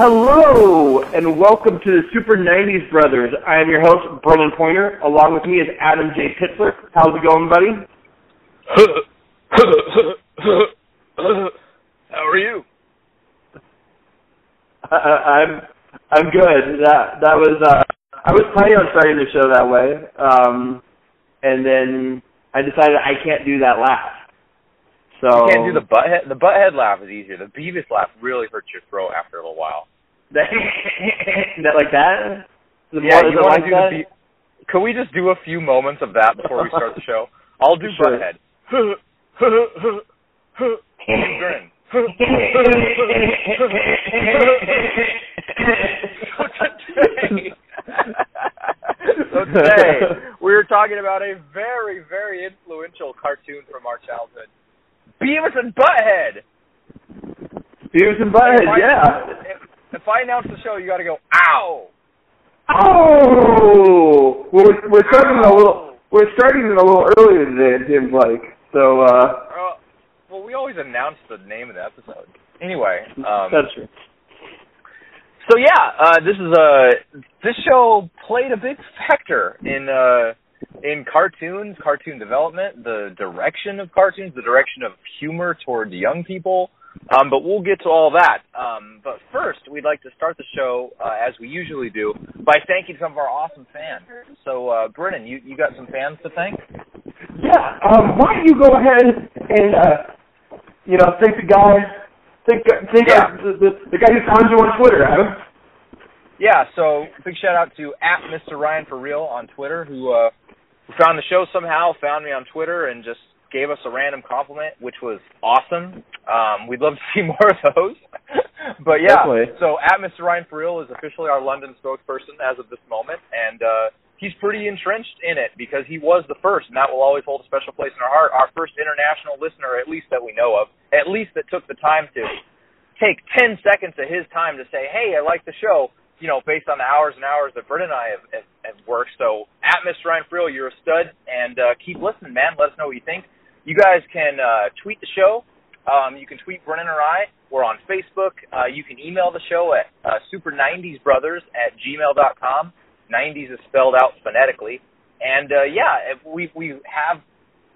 Hello, and welcome to the Super 90s Brothers. I am your host, Brennan Pointer. Along with me is Adam J. Pitzler. How's it going, buddy? How are you? Uh, I'm I'm good. That that was uh, I was planning on starting the show that way, um, and then I decided I can't do that laugh. So You can't do the butthead. The butthead laugh is easier. The Beavis laugh really hurts your throat after a little while. that, like that. The yeah, you want like to do that? the Be- Could we just do a few moments of that before we start the show? I'll do Sure. butthead. Grin. so today, so today we're talking about a very, very influential cartoon from our childhood, Beavis and Butthead. Beavis and Butthead, If I- yeah. If, if I announce the show, you got to go, ow. Oh, well, we're, we're starting a little. We're starting it a little earlier today. It seems like so. uh Uh, well, we always announce the name of the episode. Anyway, um, That's true. so yeah, uh, this is a this show played a big factor in uh, in cartoons, cartoon development, the direction of cartoons, the direction of humor toward young people. Um, but we'll get to all that. Um, but first, we'd like to start the show uh, as we usually do by thanking some of our awesome fans. So, uh, Brennan, you you got some fans to thank? Yeah. Um, why don't you go ahead and uh you know thank the guy, thank thank Yeah. the, the the guy who found you on Twitter, Adam. Yeah, so big shout out to at Mr. Ryan for real on Twitter who uh who found the show somehow, found me on Twitter and just gave us a random compliment, which was awesome. Um we'd love to see more of those. but yeah, Definitely. so at Mr. Ryan for real is officially our London spokesperson as of this moment and uh he's pretty entrenched in it because he was the first and that will always hold a special place in our heart. Our first international listener at least that we know of, at least that took the time to take 10 seconds of his time to say, hey, I like the show, you know, based on the hours and hours that Britt and I have, have, have worked. So at Mr. Ryan Friel, you're a stud, and uh, keep listening, man. Let us know what you think. You guys can uh, tweet the show. Um, you can tweet Brennan or I. We're on Facebook. Uh, you can email the show at uh, super90sbrothers at gmail.com. 90s is spelled out phonetically. And uh, yeah, we we have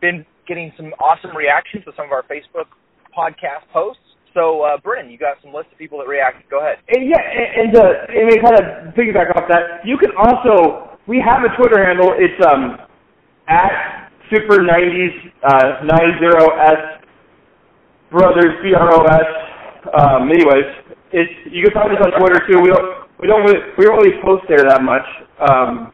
been getting some awesome reactions to some of our Facebook podcast posts. So, uh, Brennan, you got some list of people that reacted. Go ahead. And yeah, and, and uh, and to kind of piggyback off that, you can also we have a Twitter handle. It's um at super nineties uh nine zero s brothers b r o s. Um, anyways, it's you can find us on Twitter too. We don't we don't really, we don't really post there that much. Um,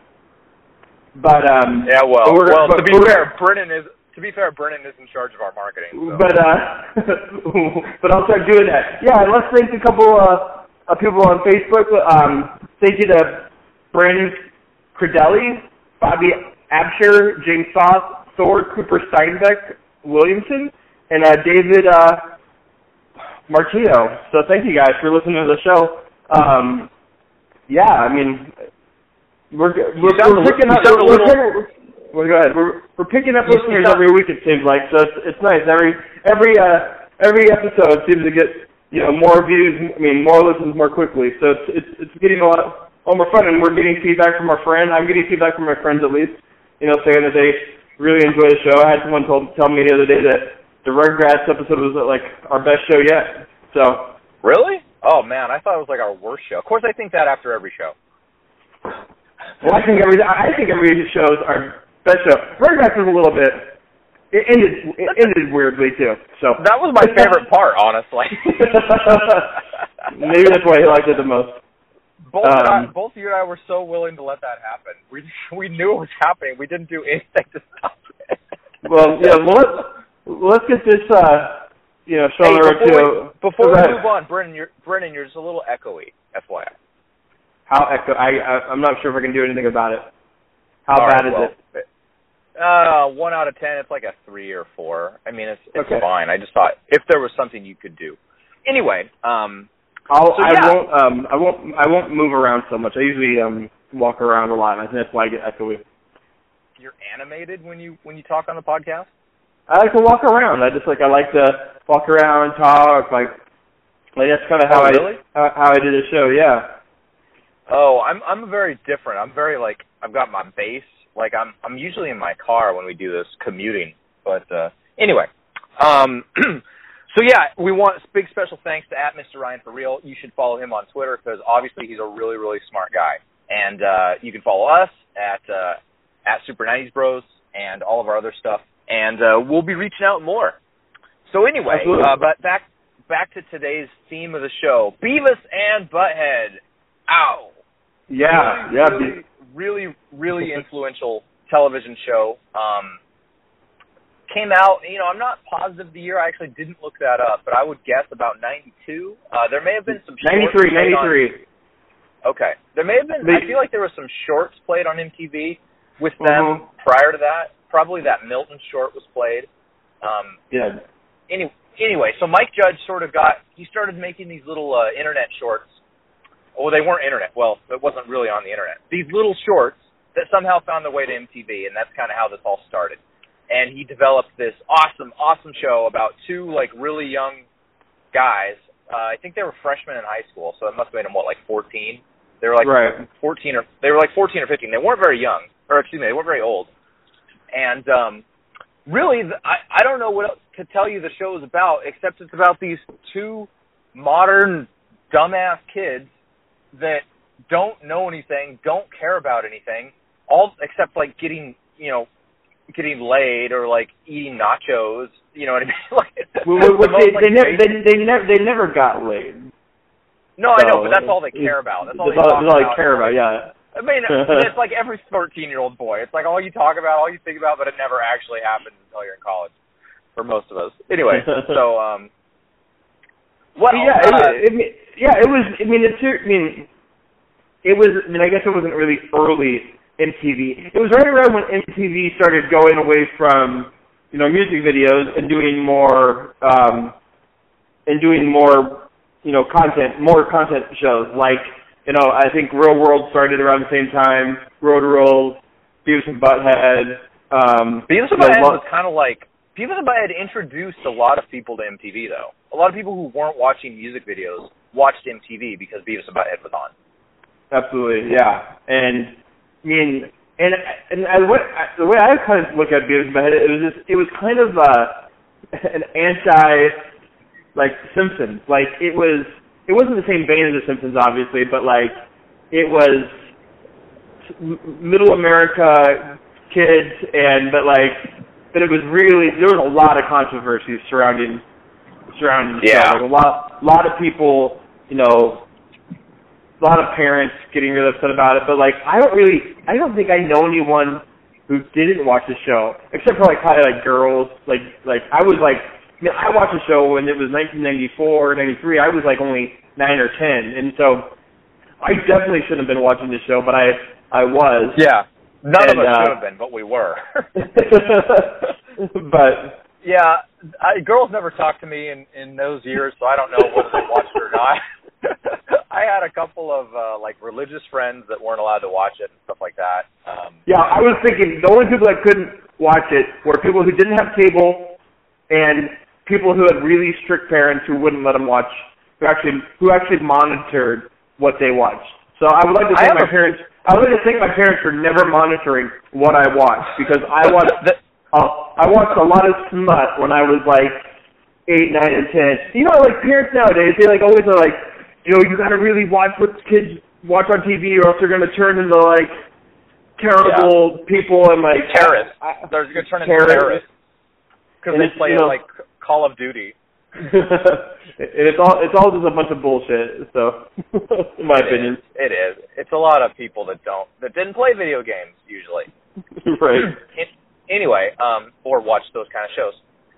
but um, Yeah, well, but well, but to be fair, Brennan is to be fair, Brennan is in charge of our marketing. So. But uh, but I'll start doing that. Yeah, and let's thank a couple uh, of people on Facebook. Um, thank you to Brandon Credelli, Bobby Absher, James Soth, Thor, Cooper Steinbeck, Williamson, and uh, David uh, Martino. So thank you guys for listening to the show. Um, yeah, I mean, we're we're, we're picking up. We're, little- we're, well, go ahead. We're we're picking up listeners every week. It seems like so. It's, it's nice. Every every uh every episode seems to get you know more views. I mean more listens more quickly. So it's it's it's getting a lot a lot more fun, and we're getting feedback from our friends. I'm getting feedback from my friends at least. You know, saying that they really enjoy the show. I had someone told tell me the other day that the Rugrats episode was like our best show yet. So Really? Oh man, I thought it was like our worst show. Of course, I think that after every show. well, I think every I think every show is our best show. Rugrats was a little bit. It ended it ended weirdly too. So That was my favorite part, honestly. Maybe that's why he liked it the most. Both, and I, Um, both you and I were so willing to let that happen. We we knew it was happening. We didn't do anything to stop it. Well, yeah. Well, let's let's get this. uh You know, show Hey, the road too. we, before we move on, Brennan, you're Brennan, you're just a little echoey. FYI. How echo? I, I I'm not sure if I can do anything about it. How All bad right, is well, it? Uh, one out of ten. It's like a three or four. I mean, it's it's Okay. fine. I just thought if there was something you could do. Anyway, um, I'll So, I yeah. won't um I won't I won't move around so much. I usually um walk around a lot. and I think that's why I get echoey. you're animated when you when you talk on the podcast. I like to walk around. I just like I like to walk around and talk. Like Like that's kind of how Oh, I really? how, how I did the show. Yeah. Oh, I'm I'm very different. I'm very like I've got my base. Like I'm I'm usually in my car when we do this commuting. But uh anyway. Um so yeah, we want big special thanks to at Mr. Ryan for real. You should follow him on Twitter because obviously he's a really really smart guy. And uh you can follow us at uh at Super 90s Bros and all of our other stuff. And uh we'll be reaching out more. So anyway, uh but back back to today's theme of the show. Beavis and Butthead. Ow Yeah. yeah. Really, really, influential television show. Um, came out, you know, I'm not positive the year. I actually didn't look that up, but I would guess about 92. Uh, there may have been some shorts 93, on- 93. Okay, there may have been. I feel like there was some shorts played on MTV with them Mhm. prior to that. Probably that Milton short was played. Um, Yeah. any, anyway, so Mike Judge sort of got he started making these little uh, internet shorts. Well, they weren't internet. Well, it wasn't really on the internet. These little shorts that somehow found their way to MTV, and that's kind of how this all started. And he developed this awesome, awesome show about two like really young guys. Uh, I think they were freshmen in high school, so it must have made them what like 14. They were like right. 14 or they were like 14 or 15. They weren't very young, or excuse me, they weren't very old. And um, really, th- I I don't know what else to tell you the show is about, except it's about these two modern dumbass kids that don't know anything, don't care about anything, all except like getting you know getting laid or like eating nachos. You know what I mean? like, Well, the well, well, most, they, like, they, never, they, they never they never got laid. no, I know, but that's all they care about. That's all they all, that's all they care about. Yeah. I mean, it's like every 13 year old boy. It's like all you talk about, all you think about, but it never actually happens until you're in college. For most of us, anyway. so, um, what? yeah, uh, it, it, it, yeah, it was. I mean, it's. I mean, it was. I mean, I guess it wasn't really early MTV. It was right around when MTV started going away from you know music videos and doing more um and doing more you know content, more content shows. Like you know, I think Real World started around the same time. Road Rules, Beavis and Butthead. Um, Beavis and Butthead was kind of like Beavis and Butthead introduced a lot of people to MTV, though. A lot of people who weren't watching music videos watched MTV because Beavis and Butthead was on. Absolutely, yeah. And I mean, and and I, what I, the way I kind of look at Beavis and Butthead, it was just it was kind of uh, an anti like Simpsons. Like it was it wasn't the same vein as the Simpsons, obviously, but like it was middle America kids, and but like but it was really there was a lot of controversy surrounding surrounding the show. Yeah. Like a lot lot of people, you know, a lot of parents getting really upset about it, but like I don't really I don't think I know anyone who didn't watch the show except for like probably like girls like like I was like I, mean, I watched the show when it was 1994 93 I was like only 9 or 10 and so I definitely shouldn't have been watching the show but I I was Yeah. None And, of us uh, should have been, but we were. but yeah, I, girls never talked to me in in those years, so I don't know whether they watched it or not. I had a couple of uh like religious friends that weren't allowed to watch it and stuff like that. Um yeah I was thinking the only people that couldn't watch it were people who didn't have cable and people who had really strict parents who wouldn't let them watch who actually who actually monitored what they watched. So I would like to thank my a- parents. I would like to thank my parents for never monitoring what I watched because I watched the- uh, I watched a lot of smut when I was like eight, nine, and ten. You know, like parents nowadays, they like always are like, you know, you got to really watch what kids watch on TV, or else they're gonna turn into like terrible people and like terrorists. I, They're going to turn into Terrorists. terrorists because they it's, play you know- like Call of Duty. and it's all it's all just a bunch of bullshit. So, in my It opinion, is. It is. It's a lot of people that don't that didn't play video games usually. right? An- anyway, um, or watch those kind of shows.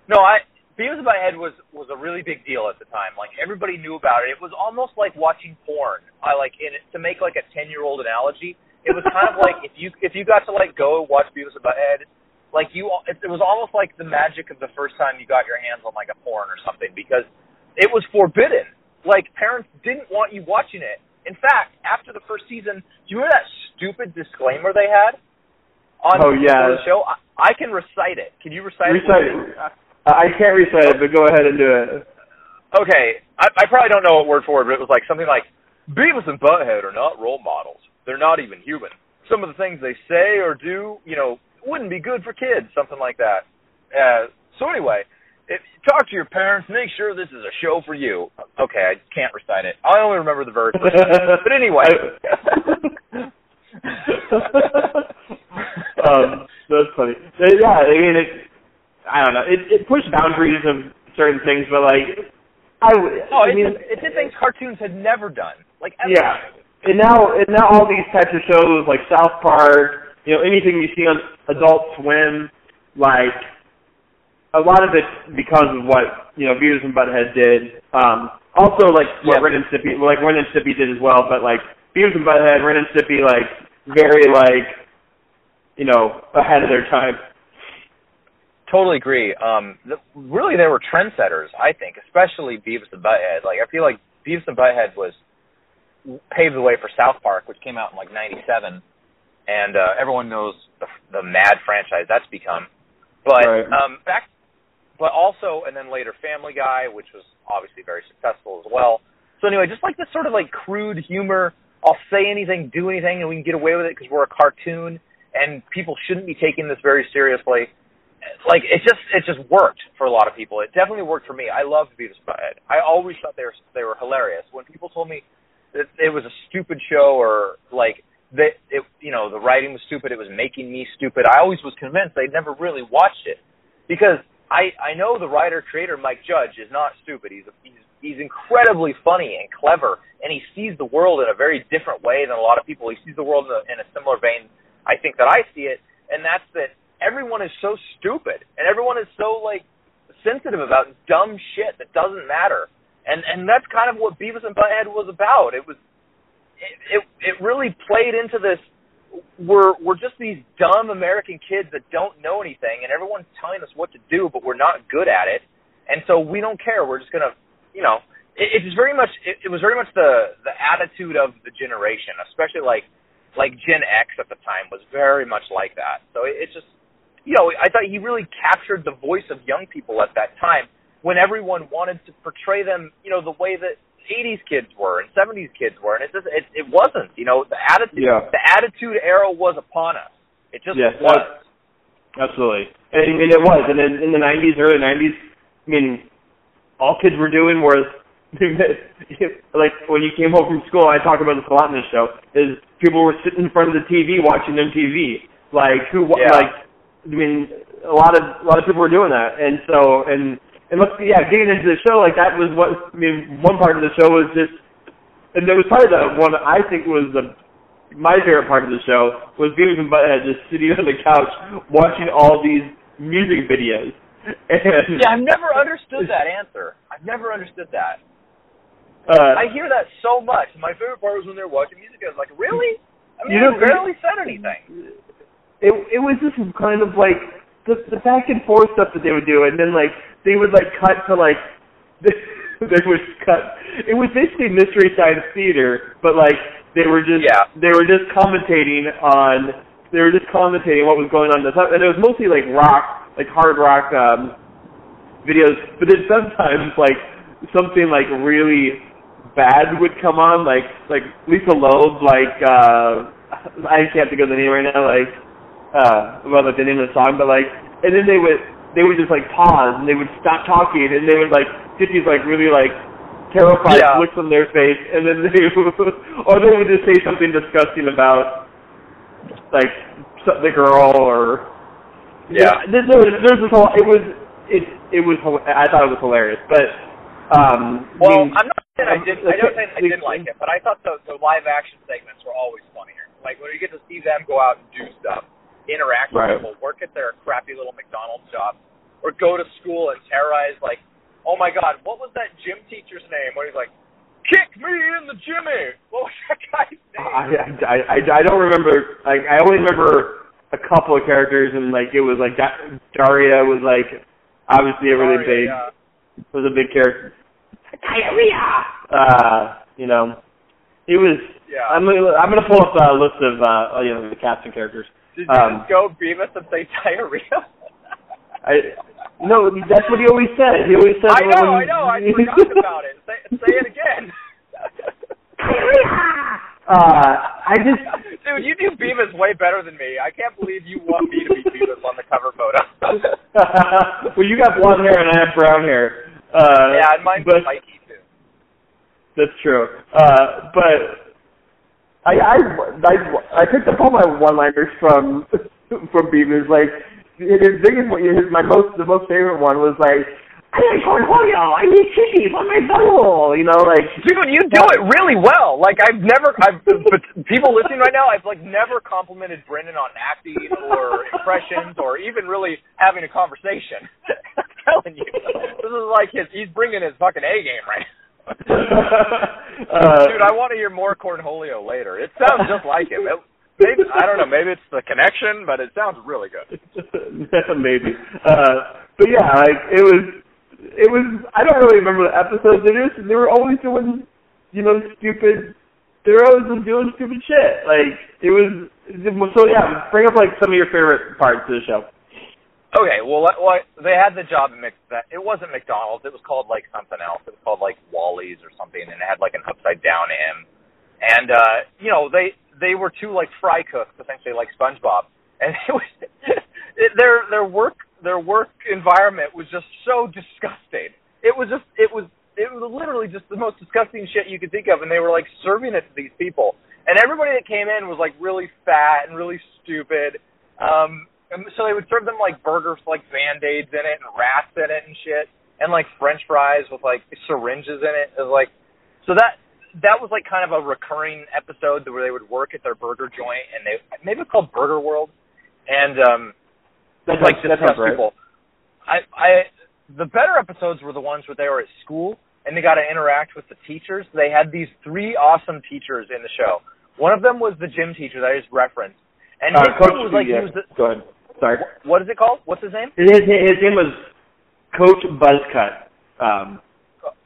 No, I Beavis and Butthead was was a really big deal at the time. Like everybody knew about it. It was almost like watching porn. I like in to make like a ten year old analogy. It was kind of like if you if you got to like go watch Beavis and Butthead, like you it, it was almost like the magic of the first time you got your hands on like a porn or something because it was forbidden. Like parents didn't want you watching it. In fact, after the first season, do you remember that stupid disclaimer they had on Oh, yeah. the show? I, I can recite it. Can you recite, it? Recite. I I can't recite it, but go ahead and do it. okay, I, I probably don't know what word for word, but it was like something like Beavis and Butthead are not role models. They're not even human. Some of the things they say or do, you know, wouldn't be good for kids. Something like that. Uh, so anyway, if, you talk to your parents. Make sure this is a show for you. Okay, I can't recite it. I only remember the verse. But, but anyway. um, that's funny. Yeah, I mean, it, I don't know. It, it pushed boundaries of certain things, but like, I, oh, I mean, it did things cartoons had never done. Like, ever. yeah. And now, and now all these types of shows like South Park, you know, anything you see on Adult Swim, like a lot of it because of what you know Beavis and Butthead did. Um, also, like what Yeah. Ren and Stimpy, like Ren and Stimpy did as well. But like Beavis and Butthead, Ren and Stimpy, like very like you know ahead of their time. Totally agree. Um, the, really, they were trendsetters. I think, especially Beavis and Butthead. Like, I feel like Beavis and Butthead was paved the way for South Park, which came out in like '97, and uh, everyone knows the, the mad franchise that's become. But Right. um, back, but also, and then later Family Guy, which was obviously very successful as well. So anyway, just like this sort of like crude humor. I'll say anything, do anything, and we can get away with it because we're a cartoon, and people shouldn't be taking this very seriously like it just it just worked for a lot of people. It definitely worked for me. I loved Beavis and Butthead. I always thought they were they were hilarious. When people told me that it was a stupid show or like that it you know the writing was stupid, it was making me stupid. I always was convinced they'd never really watched it because I I know the writer creator Mike Judge is not stupid. He's he's he's incredibly funny and clever, and he sees the world in a very different way than a lot of people. He sees the world in a, in a similar vein, I think, that I see it, and that's that everyone is so stupid and everyone is so like sensitive about dumb shit that doesn't matter. And and that's kind of what Beavis and Butthead was about. It was it it, it really played into this we're we're just these dumb American kids that don't know anything and everyone's telling us what to do but we're not good at it. And so we don't care. We're just going to, you know, it, it's very much it, it was very much the the attitude of the generation, especially like like Gen X at the time was very much like that. So it, it just you know, I thought he really captured the voice of young people at that time when everyone wanted to portray them, you know, the way that 80s kids were and 70s kids were, and it just it, it wasn't. You know, the attitude Yeah. the attitude era was upon us. It just Yes, was. Absolutely, and, and it was. And in, in the '90s, early '90s, I mean, all kids were doing was like when you came home from school. I talked about this a lot in this show. Is people were sitting in front of the TV watching MTV. Like who? Yeah. Like I mean, a lot of a lot of people were doing that, and so and and look, yeah, getting into the show like that was what I mean. One part of the show was just, and there was probably the one I think was the my favorite part of the show was Beavis and Butthead just sitting on the couch watching all these music videos. And, Yeah, I've never understood that answer. I've never understood that. Uh, I hear that so much. My favorite part was when they were watching music. I was like, really? I mean, You you know- barely said anything. It it was just kind of like the the back and forth stuff that they would do, and then like they would like cut to like they would cut. It was basically mystery science theater, but like they were just Yeah. they were just commentating on they were just commentating what was going on. the And it was mostly like rock, like hard rock um videos. But then sometimes like something like really bad would come on, like like Lisa Loeb, like uh I can't think of the name right now, like uh well like the name of the song, but like and then they would they would just like pause and they would stop talking and they would like get these like really like terrified Yeah. looks on their face and then they would, or they would just say something disgusting about like the girl or Yeah. There, there was there's this whole it was it it was I thought it was hilarious, but um Well, I mean, I'm not saying I didn't. I don't say I didn't like it, but I thought the, the live action segments were always funnier. Like when you get to see them go out and do stuff, interact Right. with people, work at their crappy little McDonald's job, or go to school and terrorize. Like, oh my God, what was that gym teacher's name? When he's like, "Kick me in the Jimmy." What was that guy's name? I, I I I don't remember like I only remember a couple of characters and like it was like Da- Daria was like obviously a really Sorry, big yeah. was a big character. Diarrhea. Uh, you know, he was. Yeah. I'm gonna, I'm gonna pull up a list of uh you know the cast and characters. Did you um, just go Beavis and say diarrhea? I no, that's what he always said. He always said. I know, I know. I forgot about it. Say, say it again. uh, I just. Dude, you do Beavis way better than me. I can't believe you want me to be Beavis on the cover photo. well, you got blonde hair and I have brown hair. Uh, yeah, and mine's but, spiky too. That's true. Uh, but I I I, I picked up all my one-liners from from Beavis. Like his biggest, his my most the most favorite one was like. I need cornholio. I need chickies on my butthole. You know, like dude, you do it really well. Like I've never, I've but people listening right now, I've like never complimented Brennan on acting or impressions or even really having a conversation. I'm telling you, this is like his. He's bringing his fucking A game right. uh, Dude, I want to hear more Cornholio later. It sounds just like him. It, maybe I don't know. Maybe it's the connection, but it sounds really good. maybe. Uh, but yeah, like it was. It was. I don't really remember the episodes. They just. They were always doing, you know, stupid. They were always doing stupid shit. Like it was. So yeah, bring up like some of your favorite parts of the show. Okay, well, well, they had the job at Mc. It wasn't McDonald's. It was called like something else. It was called like Wally's or something, and it had like an upside down M. And uh, you know, they they were two like fry cooks, essentially like SpongeBob, and it was it, their their work their work environment was just so disgusting. It was just it was it was literally just the most disgusting shit you could think of, and they were like serving it to these people, and everybody that came in was like really fat and really stupid. Um, and so they would serve them like burgers, like band aids in it, and rats in it and shit, and like French fries with like syringes in it. It was like so that that was like kind of a recurring episode where they would work at their burger joint, and they maybe it's called Burger World, and um, That's like discuss right. people. I I the better episodes were the ones where they were at school and they got to interact with the teachers. They had these three awesome teachers in the show. One of them was the gym teacher that I just referenced, and Uh, his Coach was like yeah. he was the, Go ahead. Sorry. what is it called? What's his name? His his name was Coach Buzzcut. Um,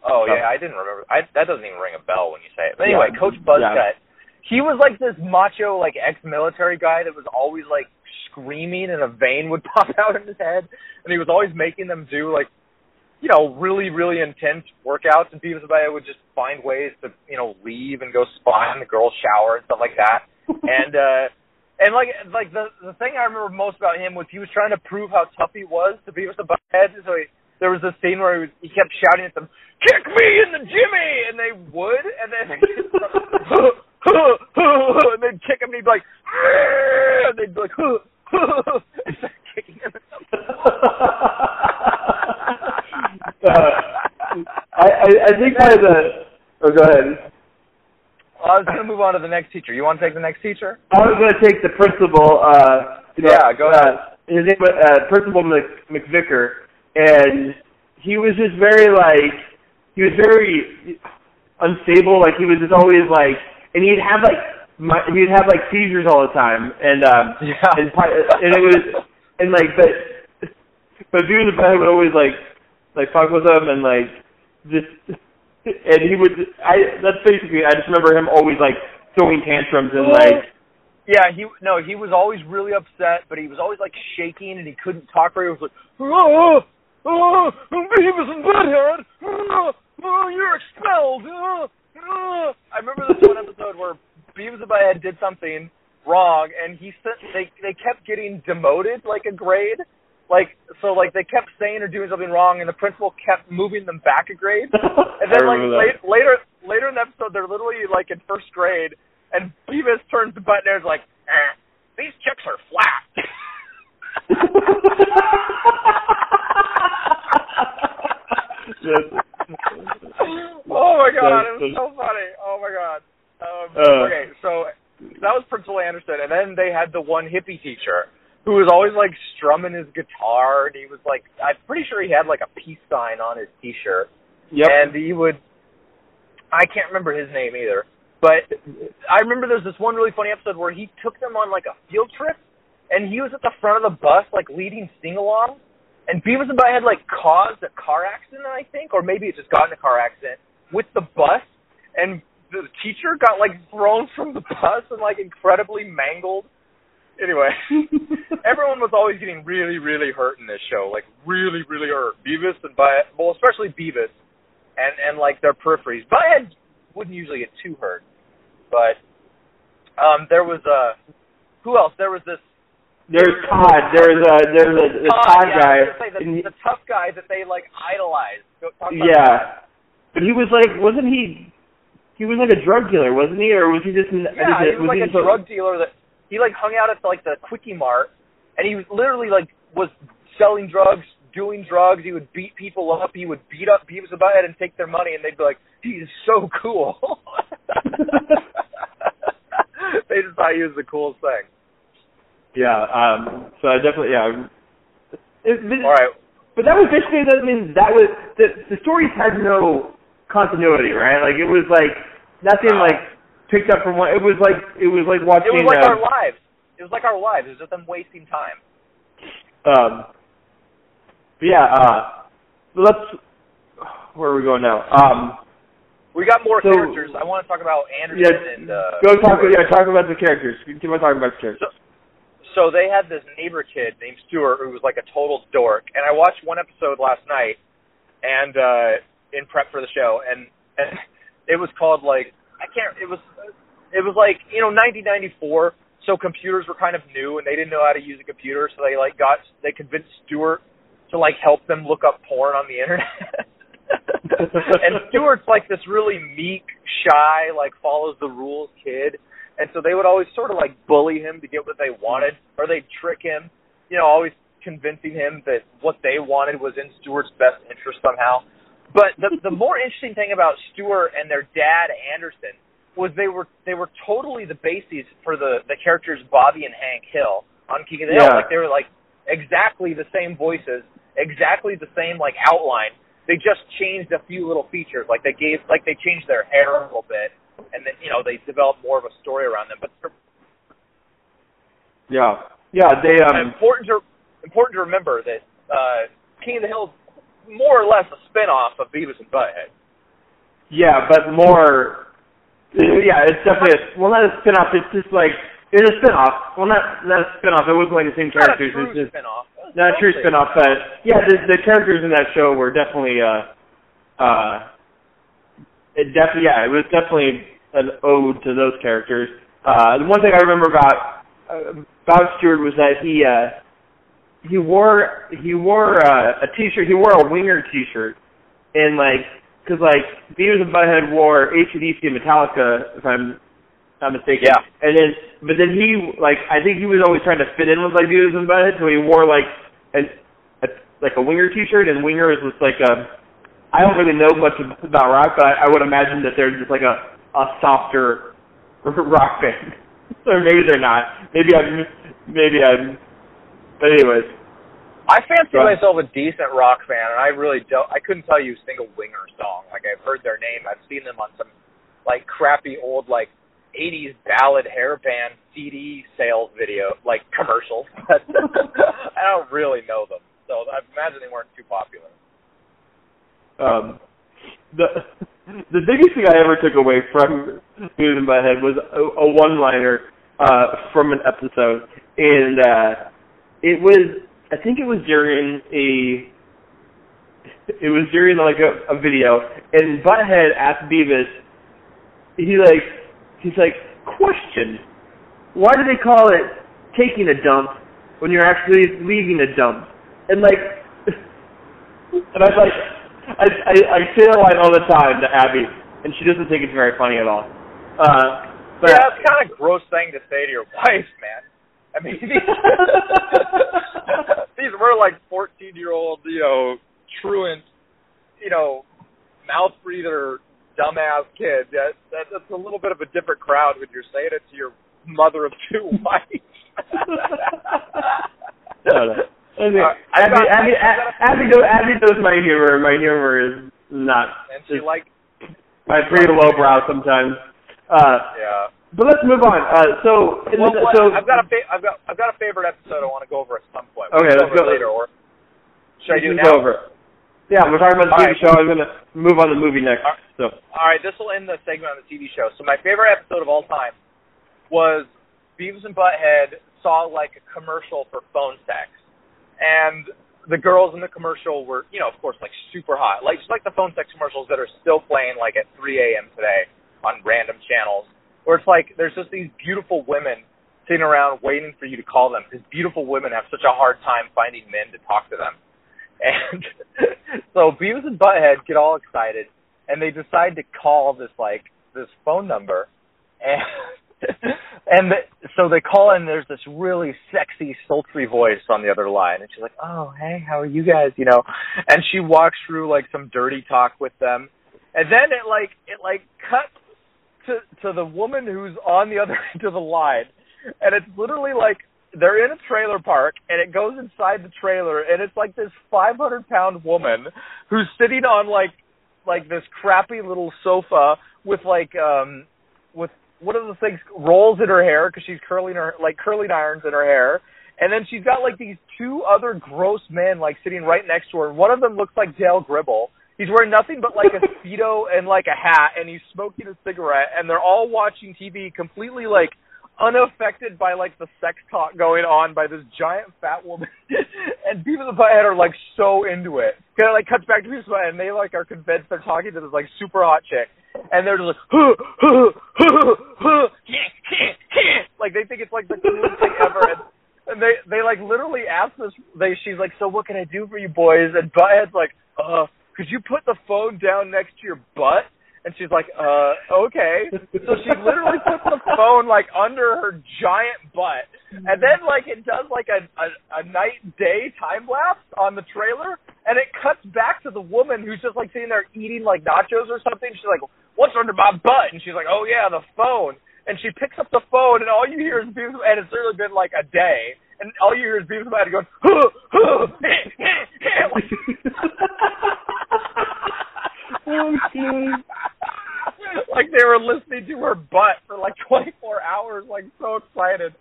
Oh yeah, I didn't remember. I, that doesn't even ring a bell when you say it. But anyway, Yeah. Coach Buzzcut, he was like this macho, like ex-military guy that was always like screaming, and a vein would pop out in his head, and he was always making them do like, you know, really, really intense workouts, and Beavis and Butthead would just find ways to, you know, leave and go spy in the girls' shower and stuff like that, and. uh and like like the the thing I remember most about him was he was trying to prove how tough he was to Beavis and Butthead. So he, there was this scene where he, was, he kept shouting at them, "Kick me in the Jimmy!" and they would, and then and they'd kick him, and he'd be like, "Ah!" and they'd be like, and start kicking him. uh, I, I I think by the oh go ahead. I was going to move on to the next teacher. You want to take the next teacher? I was going to take the principal. Uh, you know, Yeah, go uh, His name was uh, Principal Mc, McVicker, and he was just very like he was very unstable. Like he was just always like, and he'd have like my, he'd have like seizures all the time, and um, Yeah. and, and it was and like but but Beavis and Butthead would always like like fuck with him and like just and he would I that's basically I just remember him always like throwing tantrums and like Yeah, he no, he was always really upset, but he was always like shaking and he couldn't talk right. He was like, ah, ah, ah, "Oh, oh, Beavis and Butthead, oh, oh, you're expelled." Oh, oh. I remember this one episode where Beavis and Butthead did something wrong, and he said they they kept getting demoted like a grade. Like so, like they kept saying or doing something wrong, and the principal kept moving them back a grade. And then like late, later later in the episode, they're literally like in first grade, and Beavis turns to Butthead and is like, eh, "These chicks are flat." Yes. oh my god, it was so funny. Oh my god. Um, Uh. okay, so that was Principal Anderson, and then they had the one hippie teacher who was always like strumming his guitar, and he was like, I'm pretty sure he had like a peace sign on his T-shirt. Yep. and he would I can't remember his name either. But I remember there's this one really funny episode where he took them on like a field trip and he was at the front of the bus like leading sing along and Beavis and Butthead like caused a car accident I think or maybe it just got in a car accident with the bus and the teacher got like thrown from the bus and like incredibly mangled anyway, everyone was always getting really, really hurt in this show, like really, really hurt. Beavis and Butthead, well, especially Beavis, and and like their peripheries. Butthead wouldn't usually get too hurt, but um, there was uh, who else? There was this. There's Todd. There's a there's a, a Todd, Todd yeah, guy. I was say, the, he- the tough guy that they like idolized. Talk about yeah, but he was like, wasn't he? He was like a drug dealer, wasn't he? Or was he just? an- Yeah, just he was like a just drug dealer that he like hung out at the, like the quickie mart, and he was literally like was selling drugs, doing drugs. He would beat people up. He would beat up Beavis and Butthead and take their money, and they'd be like, "He's so cool." they just thought he was the coolest thing. Yeah. Um. So I definitely yeah. It, it, All right, But that was basically that. I mean, that was the the stories had no continuity, right? Like it was like nothing like picked up from one. It was like it was like watching. it was like um, our lives. It was like our lives. It was just them wasting time. Um, but yeah, uh, let's. Where are we going now? Um, We got more So- characters. I want to talk about Anderson yeah, and uh, go talk. Yeah, talk about the characters. Keep on talking about the characters. so they had this neighbor kid named Stewart who was like a total dork, and I watched one episode last night, and uh in prep for the show, and, and it was called like I can't. It was it was like you know 1994, so computers were kind of new, and they didn't know how to use a computer, so they like got they convinced Stewart to like help them look up porn on the internet. and Stewart's like this really meek, shy, like follows the rules kid. And so they would always sort of like bully him to get what they wanted, or they'd trick him, you know, always convincing him that what they wanted was in Stewart's best interest somehow. But the the more interesting thing about Stewart and their dad Anderson was they were they were totally the bases for the the characters Bobby and Hank Hill on King of the Hill. Like they were like exactly the same voices, exactly the same like outline. They just changed a few little features. Like they gave like they changed their hair a little bit, and then you know they developed more of a story around them. But Yeah, yeah. They um. important to important to remember that uh, King of the Hill more or less a spin-off of Beavis and Butthead. Yeah, but more. Yeah, it's definitely a, well, not a spin-off. It's just like it's a spin-off. Well, not not a spin-off. It wasn't like the same Not a characters. true It's just spin-off. not a true spin-off, but yeah, the the characters in that show were definitely uh uh. It definitely yeah, it was definitely an ode to those characters. Uh, the one thing I remember about uh, about Stewart was that he uh he wore he wore uh, a t-shirt. He wore a Winger t-shirt, and like because like Beavis and Butthead wore ACDC and Metallica, if I'm not mistaken. Yeah. And then, but then he like I think he was always trying to fit in with like Beavis and Butthead, so he wore like a, a like a Winger t-shirt, and Winger is just like a. I don't really know much about rock, but I, I would imagine that they're just like a a softer rock band, or maybe they're not. Maybe I'm maybe I'm. But anyways. I fancy myself a decent rock fan, and I really don't. I couldn't tell you a single Winger song. Like I've heard their name, I've seen them on some like crappy old like '80s ballad hair band CD sales video, like commercials. I don't really know them, so I imagine they weren't too popular. um, the the biggest thing I ever took away from Beavis and Butthead was a, a one-liner uh, from an episode, and uh, it was I think it was during a it was during like a, a video, and Butthead asked Beavis, he like he's like question, why do they call it taking a dump when you're actually leaving a dump? And like, and I like. I, I I say that line all the time to Abby, and she doesn't think it's very funny at all. Uh, but yeah, it's kind of gross thing to say to your wife, man. I mean, these, these were like 14 year old, you know, truant, you know, mouth breather, dumbass kids. That, that that's a little bit of a different crowd when you're saying it to your mother of two wives. no, no. Abby, Abby, I've got a- Abby, knows, Abby knows my humor. My humor is not. and she It's like, my pretty lowbrow sometimes. Uh, yeah. But let's move on. Uh, so, Well, so I've got a fa- I've got I've got a favorite episode I want to go over at some point. Okay, We'll let's go. later. Or should I do now? go over. Yeah, we're talking about the All TV right. show. I'm gonna move on to the movie next. All So, All right, this will end the segment on the TV show. So my favorite episode of all time was Beavis and Butthead saw like a commercial for phone sex, and the girls in the commercial were, you know, of course, like super hot, like just like the phone sex commercials that are still playing like at 3 a.m. today on random channels, where it's like there's just these beautiful women sitting around waiting for you to call them. Because beautiful women have such a hard time finding men to talk to them. And so Beavis and Butthead get all excited and they decide to call this like this phone number. And and the, so they call and there's this really sexy sultry voice on the other line. And she's like oh hey how are you guys? You know? And she walks through like some dirty talk with them. And then it like it like cuts to to the woman who's on the other end of the line and it's literally like they're in a trailer park and it goes inside the trailer and it's like this 500 pound woman who's sitting on like like this crappy little sofa with like um with what are the things rolls in her hair because she's curling her like curling irons in her hair and then she's got like these two other gross men like sitting right next to her one of them looks like Dale Gribble he's wearing nothing but like a speedo and like a hat and he's smoking a cigarette and they're all watching TV completely like unaffected by like the sex talk going on by this giant fat woman, and Beavis and Butthead are like so into it. Cause it like cuts back to Beavis Butthead, and they like are convinced they're talking to this like super hot chick, and they're just like, huh, huh, huh, huh, like they think it's like the coolest thing ever. And, and they they like literally ask this. They she's like, so what can I do for you boys? And Butthead's like, uh, could you put the phone down next to your butt? And she's like, uh, okay. So she literally puts the phone like under her giant butt. And then like it does like a, a, a night day time lapse on the trailer and it cuts back to the woman who's just like sitting there eating like nachos or something. She's like, What's under my butt? And she's like, Oh yeah, the phone. And she picks up the phone and all you hear is and it's really been like a day. And all you hear is Beavis and going, huh, huh, oh, God. like they were listening to her butt for like 24 hours, like so excited.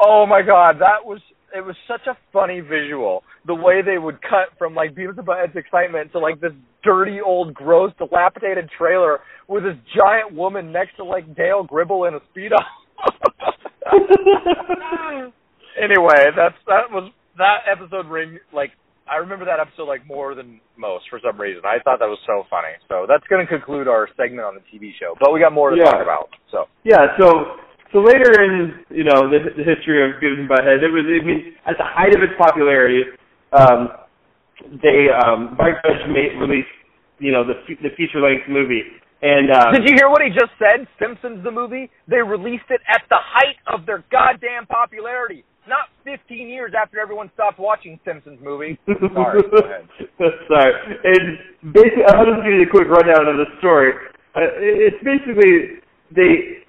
Oh my god, that was it was such a funny visual. The way they would cut from like Beavis and Butthead's excitement to like this dirty old gross dilapidated trailer with this giant woman next to like Dale Gribble in a speedo. anyway, that's that was that episode ring like I remember that episode like more than most for some reason. I thought that was so funny. So that's going to conclude our segment on the TV show. But we got more to Yeah. talk about. So Yeah, so so later in you know the, the history of Beavis and Butthead, it was I mean at the height of its popularity, um, they um, Mike Judge made released you know the the feature length movie, and um, did you hear what he just said? Simpsons the movie. They released it at the height of their goddamn popularity. Not 15 years after everyone stopped watching Simpsons movie. Sorry. Go ahead. Sorry. And basically, I'll just give you a quick rundown of the story. Uh, it's basically they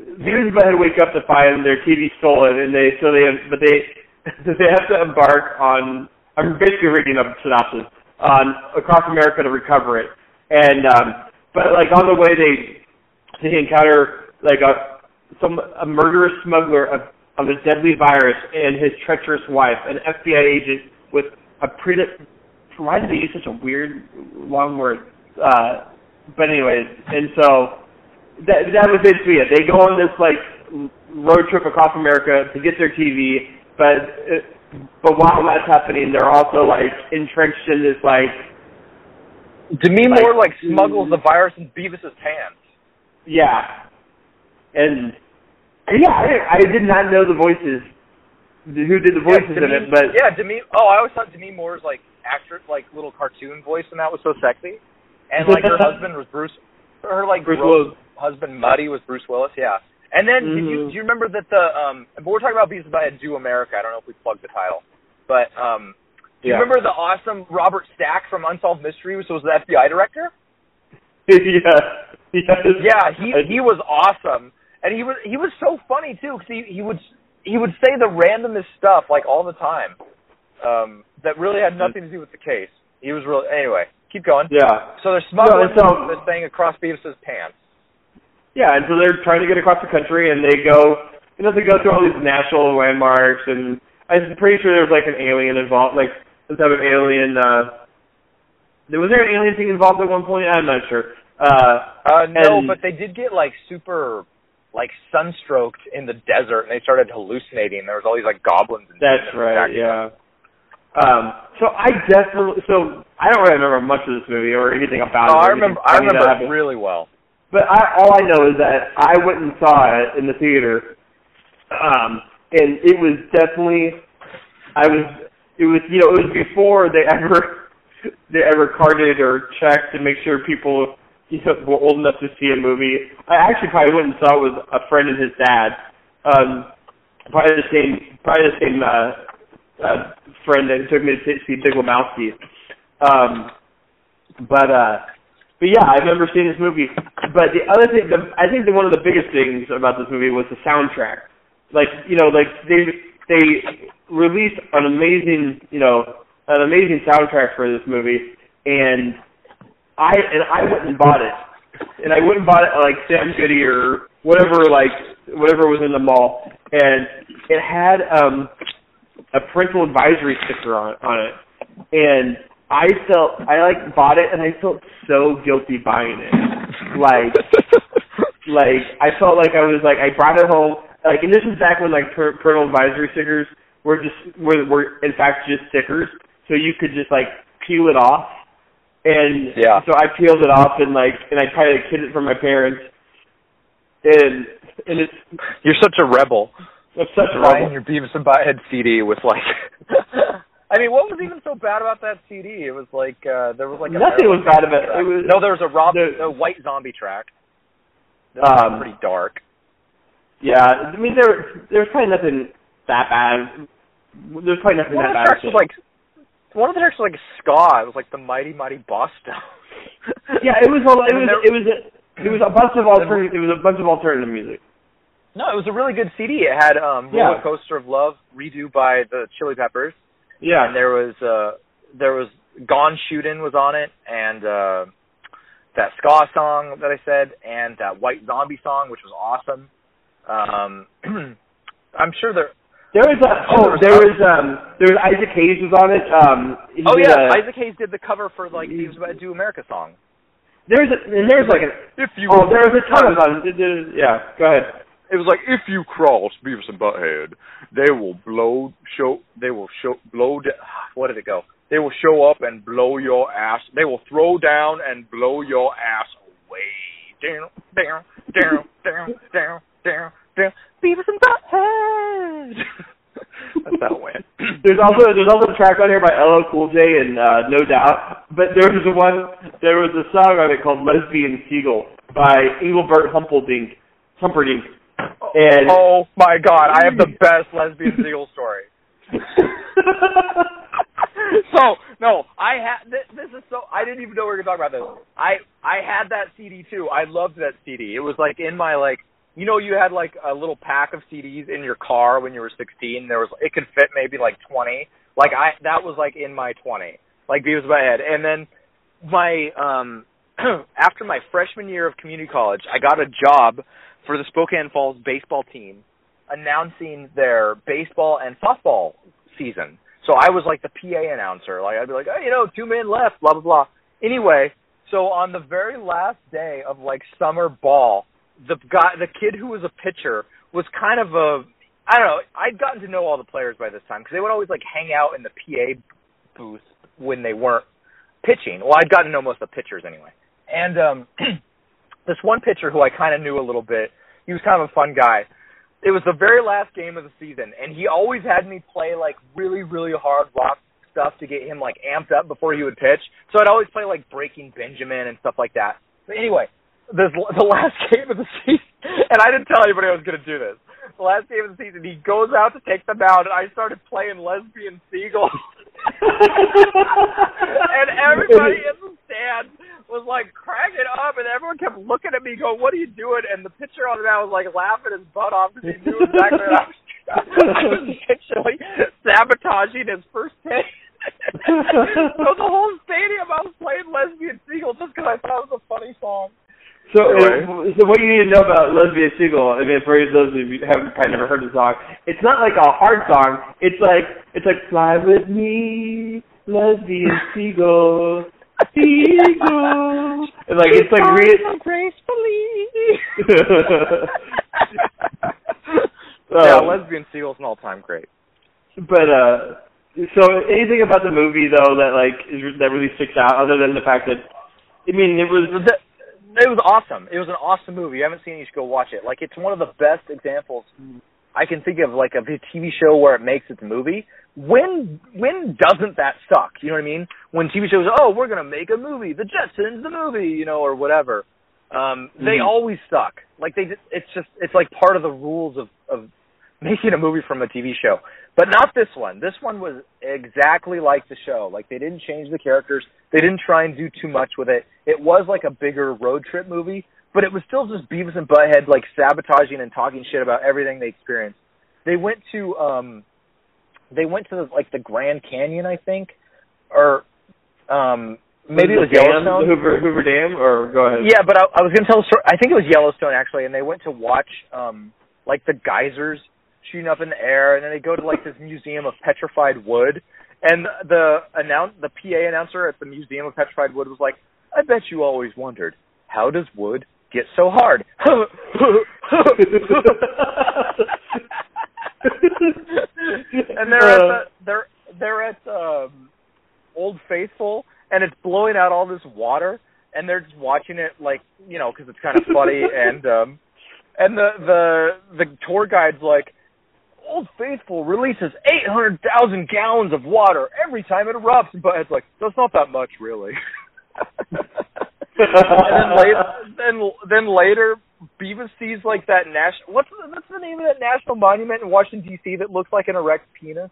and Butthead wake up to find their TV stolen, and they so they but they they have to embark on. I'm basically reading a synopsis on across America to recover it, and um, but like on the way they they encounter like a some a murderous smuggler of of a deadly virus and his treacherous wife, an FBI agent with a pre. Why did they use such a weird long word? Uh, but anyways, and so that that was basically it. They go on this like road trip across America to get their TV, but uh, but while that's happening, they're also like entrenched in this like Demi Like- Moore like smuggles the virus in Beavis's pants. yeah, and yeah, I, I did not know the voices who did the voices yeah, in it, but yeah, Demi. Oh, I always thought Demi Moore's like actor, like little cartoon voice, and that was so sexy. And like her husband was Bruce. Her like Bruce Willis. husband Muddy was Bruce Willis. Yeah. And then did you Mhm. do you remember that the um? But we're talking about and Butthead Do America. I don't know if we plugged the title, but um. Do you Yeah. remember the awesome Robert Stack from Unsolved Mysteries, who was the FBI director? yeah, yes. Yeah, he he was awesome, and he was he was so funny too because he he would he would say the randomest stuff like all the time, um, that really had nothing to do with the case. He was really anyway. Keep going. yeah. So they're smuggling No, so- this thing across Beavis's pants. Yeah, and so they're trying to get across the country, and they go, you know, they go through all these national landmarks, and I'm pretty sure there was like an alien involved, like some type of alien. uh Was there an alien thing involved at one point? I'm not sure. Uh Uh, no, And- but they did get like super like sunstroked in the desert and they started hallucinating. There was all these like goblins. And That's right. Yeah. Um, so I definitely so I don't really remember much of this movie or anything about oh, it. I remember. I remember it really well. But I, all I know is that I went and saw it in the theater, um, and it was definitely. I was. It was you know it was before they ever they ever carded or checked to make sure people you know were old enough to see a movie. I actually probably went and saw it with a friend and his dad. Um, probably the same. Probably the same. Uh, uh, friend that took me to see Big Lebowski. Um, but uh, but yeah, I remember seeing this movie. But the other thing, the, I think that one of the biggest things about this movie was the soundtrack. Like you know, like they they released an amazing you know an amazing soundtrack for this movie, and I and I went and bought it, and I went and bought it like Sam Goody or whatever like whatever was in the mall, and it had um a parental advisory sticker on on it, and I felt I like bought it and I felt so guilty buying it, like like I felt like I was like I brought it home. Like and this is back when like parental advisory stickers were just were were in fact just stickers, so you could just like peel it off, and yeah. so I peeled it off and like and I tried to hid it from my parents, and and it's you're such a rebel. That's such Ryan, your Beavis and Butthead CD with like. I mean, what was even so bad about that CD? It was like uh there was like a nothing was bad about it. it was, no, there was a Rob, the, a White Zombie track. That was um, pretty dark. Yeah, I mean there there was probably nothing that bad. There's probably nothing that bad. Of the tracks was like one of the tracks was like ska. It was like the Mighty Mighty Boston. yeah, it was all. It was there, it was a, it was a bunch of alternative. It was a bunch of alternative music. No, it was a really good CD. It had um yeah. Roller Coaster of Love redo by the Chili Peppers. Yeah. And there was uh there was Gone Shootin' was on it and uh that ska song that I said and that White Zombie song which was awesome. Um I'm sure there there was a oh there was um there was Isaac Hayes was on it. Um Oh yeah, a, Isaac Hayes did the cover for like he was about to do America song. There's a and there's like, like a if you oh there was a ton of them. Yeah, go ahead. It was like if you cross Beavis and Butthead, they will blow show. They will show blow. Da- what did it go? They will show up and blow your ass. They will throw down and blow your ass away. Down, down, down, down, down, down, down. Beavis and Butthead. That's how it went. there's also there's also a track on here by LL Cool J and uh, No Doubt, but there was one there was a song on it called Lesbian Seagull by Engelbert Humperdinck. Humperdinck. And oh my god, I have the best lesbian seagull story. so no, I had this, this is so I didn't even know we were gonna talk about this. I I had that CD too. I loved that CD. It was like in my like you know you had like a little pack of CDs in your car when you were 16. There was it could fit maybe like 20. Like I that was like in my 20. Like Beavis my head. And then my um after my freshman year of community college, I got a job for the Spokane Falls baseball team announcing their baseball and softball season. So I was like the PA announcer. Like I'd be like, you know, two men left, blah blah blah. Anyway, so on the very last day of like summer ball, the guy, the kid who was a pitcher, was kind of a, I don't know. I'd gotten to know all the players by this time because they would always like hang out in the PA booth when they weren't pitching. Well, I'd gotten to know most of the pitchers anyway, and um this one pitcher who I kind of knew a little bit. He was kind of a fun guy. It was the very last game of the season, and he always had me play like really, really hard rock stuff to get him like amped up before he would pitch. So I'd always play like Breaking Benjamin and stuff like that. But anyway, this the last game of the season, and I didn't tell anybody I was going to do this. The last game of the season, he goes out to take them out, and I started playing Lesbian Seagull. and everybody in the stand was like cracking up, and everyone kept looking at me, going, "What are you doing?" And the pitcher on the mound was like laughing his butt off because he knew exactly what I was. I was intentionally sabotaging his first take. so the whole stadium, I was playing Lesbian Seagull just because I thought it was a funny song. So, uh, so what you need to know about Lesbian Seagull, I mean, for those of you who haven't probably never heard the song, it's not like a hard song. It's like it's like fly with me, Lesbian Seagull. Seagull. And like it's like really gracefully. yeah, Um, Lesbian Seagull's an all-time great. But uh, so anything about the movie though that like is, that really sticks out, other than the fact that I mean it was The- It was awesome. It was an awesome movie. You haven't seen it, you should go watch it. Like it's one of the best examples I can think of, like of a TV show where it makes its movie. When when doesn't that suck? You know what I mean? When TV shows, oh, we're gonna make a movie, The Jetsons, the movie, you know, or whatever. Um, they Mhm. always suck. Like they, just- it's just, it's like part of the rules of of making a movie from a TV show. But not this one. This one was exactly like the show. Like they didn't change the characters. They didn't try and do too much with it. It was like a bigger road trip movie, but it was still just Beavis and Butthead like sabotaging and talking shit about everything they experienced. They went to um they went to the, like the Grand Canyon, I think, or um maybe it was dam, Yellowstone. Hoover Hoover Dam, or go ahead. Yeah, but I, I was gonna tell. a story. I think it was Yellowstone actually, and they went to watch um like the geysers shooting up in the air, and then they go to like this museum of petrified wood, and the announce the PA announcer at the Museum of Petrified Wood was like, "I bet you always wondered how does wood get so hard?" and they're at the, they're they're at um Old Faithful, and it's blowing out all this water, and they're just watching it like you know because it's kind of funny, and um and the the the tour guide's like. Old Faithful releases 800,000 gallons of water every time it erupts, but it's like that's not that much, really. and then later, then then later, Beavis sees like that national. What's the, what's the name of that national monument in Washington D.C. that looks like an erect penis?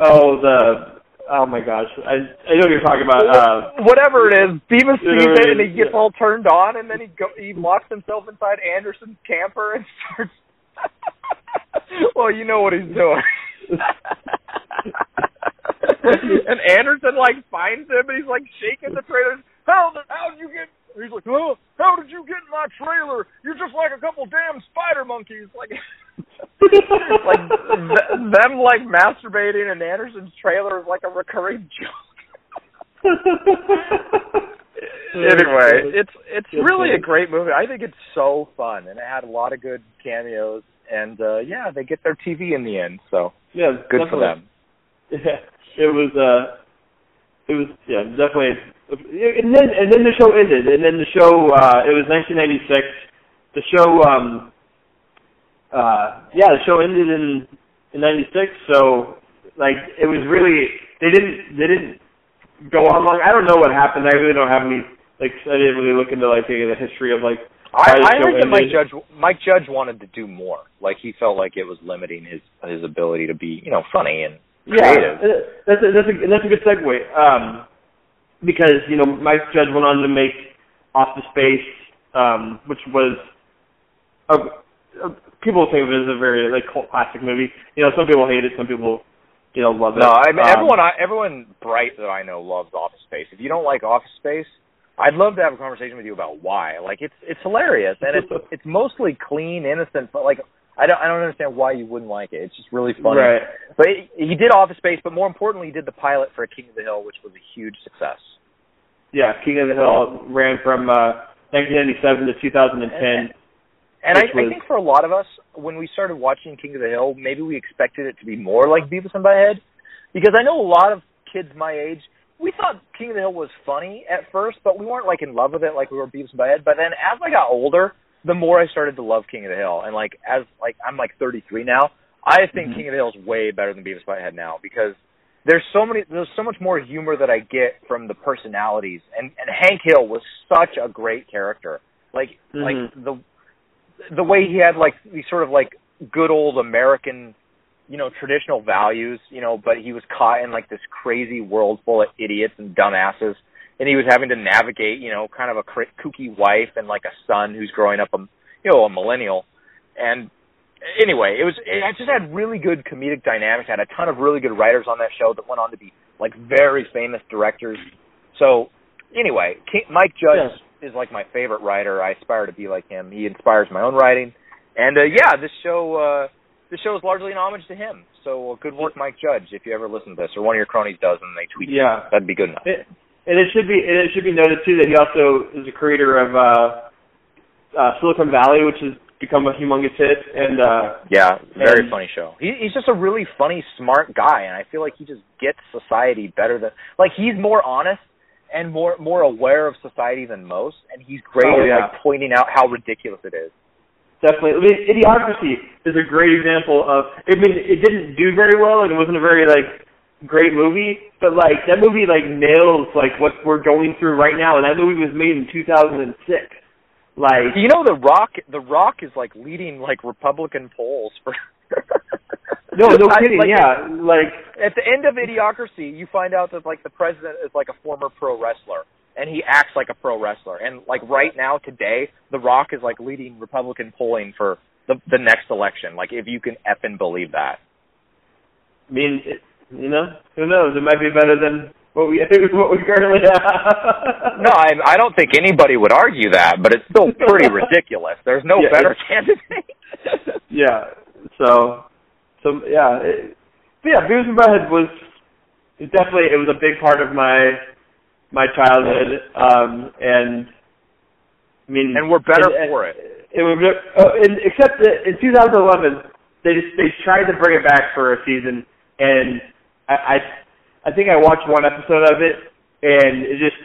Oh the oh my gosh, I I know what you're talking about. Uh, Whatever it is, Beavis sees it and he Yeah. gets all turned on, and then he go he locks himself inside Anderson's camper and starts. well, you know what he's doing. and Anderson like finds him and he's like shaking the trailer. How the how did you get? He's like, how did you get in my trailer? You're just like a couple damn spider monkeys. Like, like th- them like masturbating in Anderson's trailer is like a recurring joke. anyway, it's it's really a great movie. I think it's so fun, and it had a lot of good cameos. And uh yeah, they get their TV in the end, so yeah, good definitely. for them. Yeah, it was. uh It was yeah, definitely. And then and then the show ended, and then the show. uh It was 1996. The show. um uh Yeah, the show ended in in '96. So like it was really they didn't they didn't go on long. I don't know what happened. I really don't have any like I didn't really look into like the history of like I, I heard that Mike. Judge Mike Judge wanted to do more. Like he felt like it was limiting his his ability to be, you know, funny and creative. uh, that's a, that's a that's a good segue. Um, because you know Mike Judge went on to make Office Space, um, which was a, a, people think of it as a very like cult classic movie. You know, some people hate it, some people you know love it. No, I mean Um, everyone I, everyone bright that I know loves Office Space. If you don't like Office Space, I'd love to have a conversation with you about why. Like it's it's hilarious and it's it's mostly clean, innocent, but like I don't I don't understand why you wouldn't like it. It's just really funny. Right. But he, he did Office Space, but more importantly, he did the pilot for King of the Hill, which was a huge success. Yeah, King of the Hill ran from uh, 1997 to 2010. And I, Which I was- think for a lot of us, when we started watching King of the Hill, maybe we expected it to be more like Beavis and Butthead, because I know a lot of kids my age. We thought King of the Hill was funny at first, but we weren't like in love with it like we were Beavis and Butthead. But then as I got older, the more I started to love King of the Hill, and like as like I'm like 33 now, I think Mhm. King of the Hill is way better than Beavis and Butthead now because there's so many there's so much more humor that I get from the personalities, and and Hank Hill was such a great character. Like like Mhm. the the way he had like these sort of like good old American, you know, traditional values, you know, but he was caught in like this crazy world full of idiots and dumbasses, and he was having to navigate, you know, kind of a kooky wife and like a son who's growing up a, you know, a millennial, and anyway, it was it just had really good comedic dynamics. Had a ton of really good writers on that show that went on to be like very famous directors. So anyway, Mike Judge is like my favorite writer. I aspire to be like him. He inspires my own writing, and uh, yeah, this show uh, this show is largely an homage to him. So good work, Mike Judge. If you ever listen to this, or one of your cronies does, and they tweet, you, Yeah. that'd be good enough. It, and it should be and it should be noted too that he also is a creator of uh, uh, Silicon Valley, which has become a humongous hit. And uh, yeah, very and, funny show. He, he's just a really funny, smart guy, and I feel like he just gets society better than like he's more honest and more more aware of society than most, and he's great Oh, at yeah. like pointing out how ridiculous it is. Definitely, I mean, Idiocracy is a great example of. I mean, it didn't do very well, and it wasn't a very like great movie, but like that movie like nails like what we're going through right now, and that movie was made in 2006. Like, You know, the Rock, the Rock is like leading like Republican polls for. no, no I- kidding, like, yeah, like. At the end of Idiocracy, you find out that like the president is like a former pro wrestler, and he acts like a pro wrestler. And like right now, today, The Rock is like leading Republican polling for the the next election. Like if you can effing believe that. I mean, it, you know, who knows? It might be better than what we what we currently have. No, I I don't think anybody would argue that, but it's still pretty ridiculous. There's no Yeah, better candidate. yeah. So, so yeah, it, yeah. Beavis and Butthead was it definitely it was a big part of my my childhood, um, and I mean, and we're better and- for it. It was, uh, and, except that in 2011, they just they tried to bring it back for a season, and I, I I think I watched one episode of it, and it just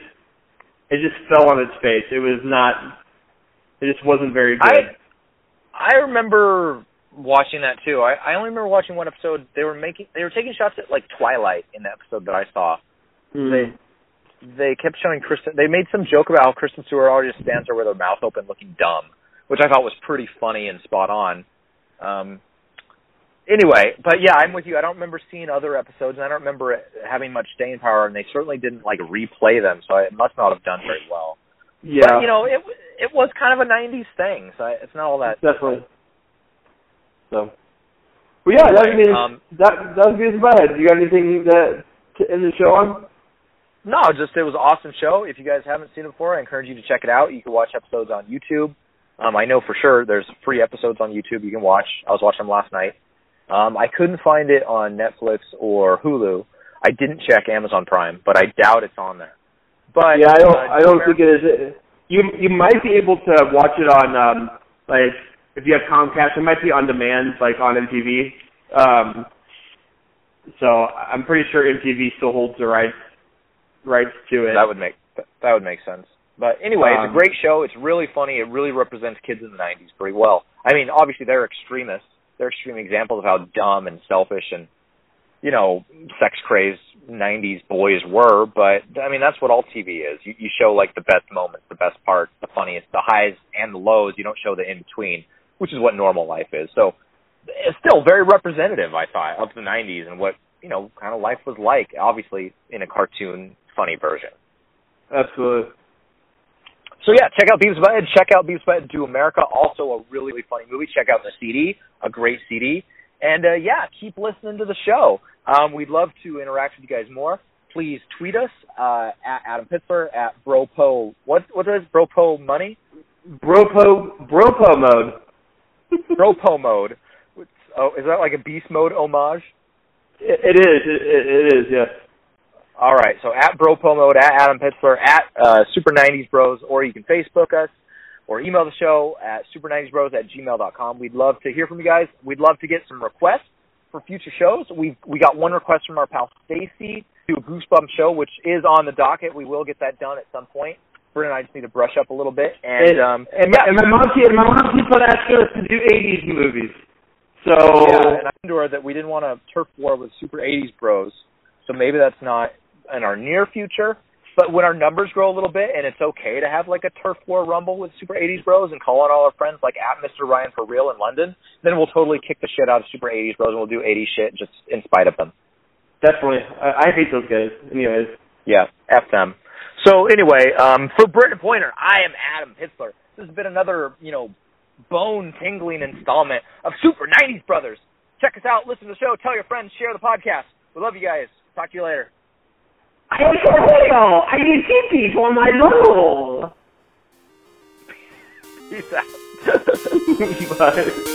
it just fell on its face. It was not. It just wasn't very good. I I remember watching that too. I, I only remember watching one episode. They were making they were taking shots at like Twilight in the episode that I saw. Mm. They kept showing Kristen. They made some joke about how Kristen Stewart always stands there with her mouth open, looking dumb, which I thought was pretty funny and spot on. Um, anyway, but yeah, I'm with you. I don't remember seeing other episodes, and I don't remember it having much staying power. And they certainly didn't like replay them, so it must not have done very well. yeah, But you know, it it was kind of a '90s thing, so it's not all that. definitely. So, well, yeah, that, I Um, that that was Beavis and Butthead. You got anything that to end the show on? No, just it was an awesome show. If you guys haven't seen it before, I encourage you to check it out. You can watch episodes on YouTube. Um, I know for sure there's free episodes on YouTube you can watch. I was watching them last night. Um, I couldn't find it on Netflix or Hulu. I didn't check Amazon Prime, but I doubt it's on there. But yeah, I don't. uh, I don't think it is. You you might be able to watch it on um like if you have Comcast, it might be on demand like on MTV. Um, so I'm pretty sure MTV still holds the rights rights to it. that would make that would make sense. But anyway, it's Um, a great show. It's really funny. It really represents kids in the '90s pretty well. I mean, obviously they're extremists. They're extreme examples of how dumb and selfish and you know sex crazed '90s boys were. But I mean, that's what all TV is. You, you show like the best moments, the best parts, the funniest, the highs and the lows. You don't show the in between, which is what normal life is. So it's still very representative, I thought, of the '90s and what you know kind of life was like. Obviously, in a cartoon, funny version. Absolutely. So yeah, check out Beavis Butthead. Check out Beavis Butthead Do America. Also a really, really funny movie. Check out the CD, a great CD. And uh, yeah, keep listening to the show. Um, we'd love to interact with you guys more. Please tweet us uh, at Adam Pittsler at Bropo. What what is Bropo Money? Bropo Bropo mode. Bropo mode. What's- Oh, is that like a Beast Mode homage? It, it is. It, it, it is. Yes. All right, so at Bropo Mode, at Adam Pittsler, at uh, Super 90s Bros, or you can Facebook us or email the show at super 90s bros at gmail.com. We'd love to hear from you guys. We'd love to get some requests for future shows. We we got one request from our pal Stacy to do a Goosebump show, which is on the docket. We will get that done at some point. Brent and I just need to brush up a little bit. And, And, um, and, my, and my mom keep, my mom keeps on asking us to do '80s movies. So yeah, and I told her that we didn't want a turf war with Super 80s Bros, so maybe that's not in our near future. But when our numbers grow a little bit, and it's okay to have like a turf war rumble with Super 80s Bros and call on all our friends like at Mr. Ryan for real in London, then we'll totally kick the shit out of Super 80s Bros and we'll do 80s shit just in spite of them. definitely, I, I hate those guys. Anyways, Yeah, F them. So anyway, um, for Britton Pointer, I am Adam Pitzler. This has been another, you know, bone tingling installment of Super 90s Brothers. Check us out, listen to the show, tell your friends, share the podcast. We love you guys. Talk to you later. I need am I need TP for my role. Peace out. Bye.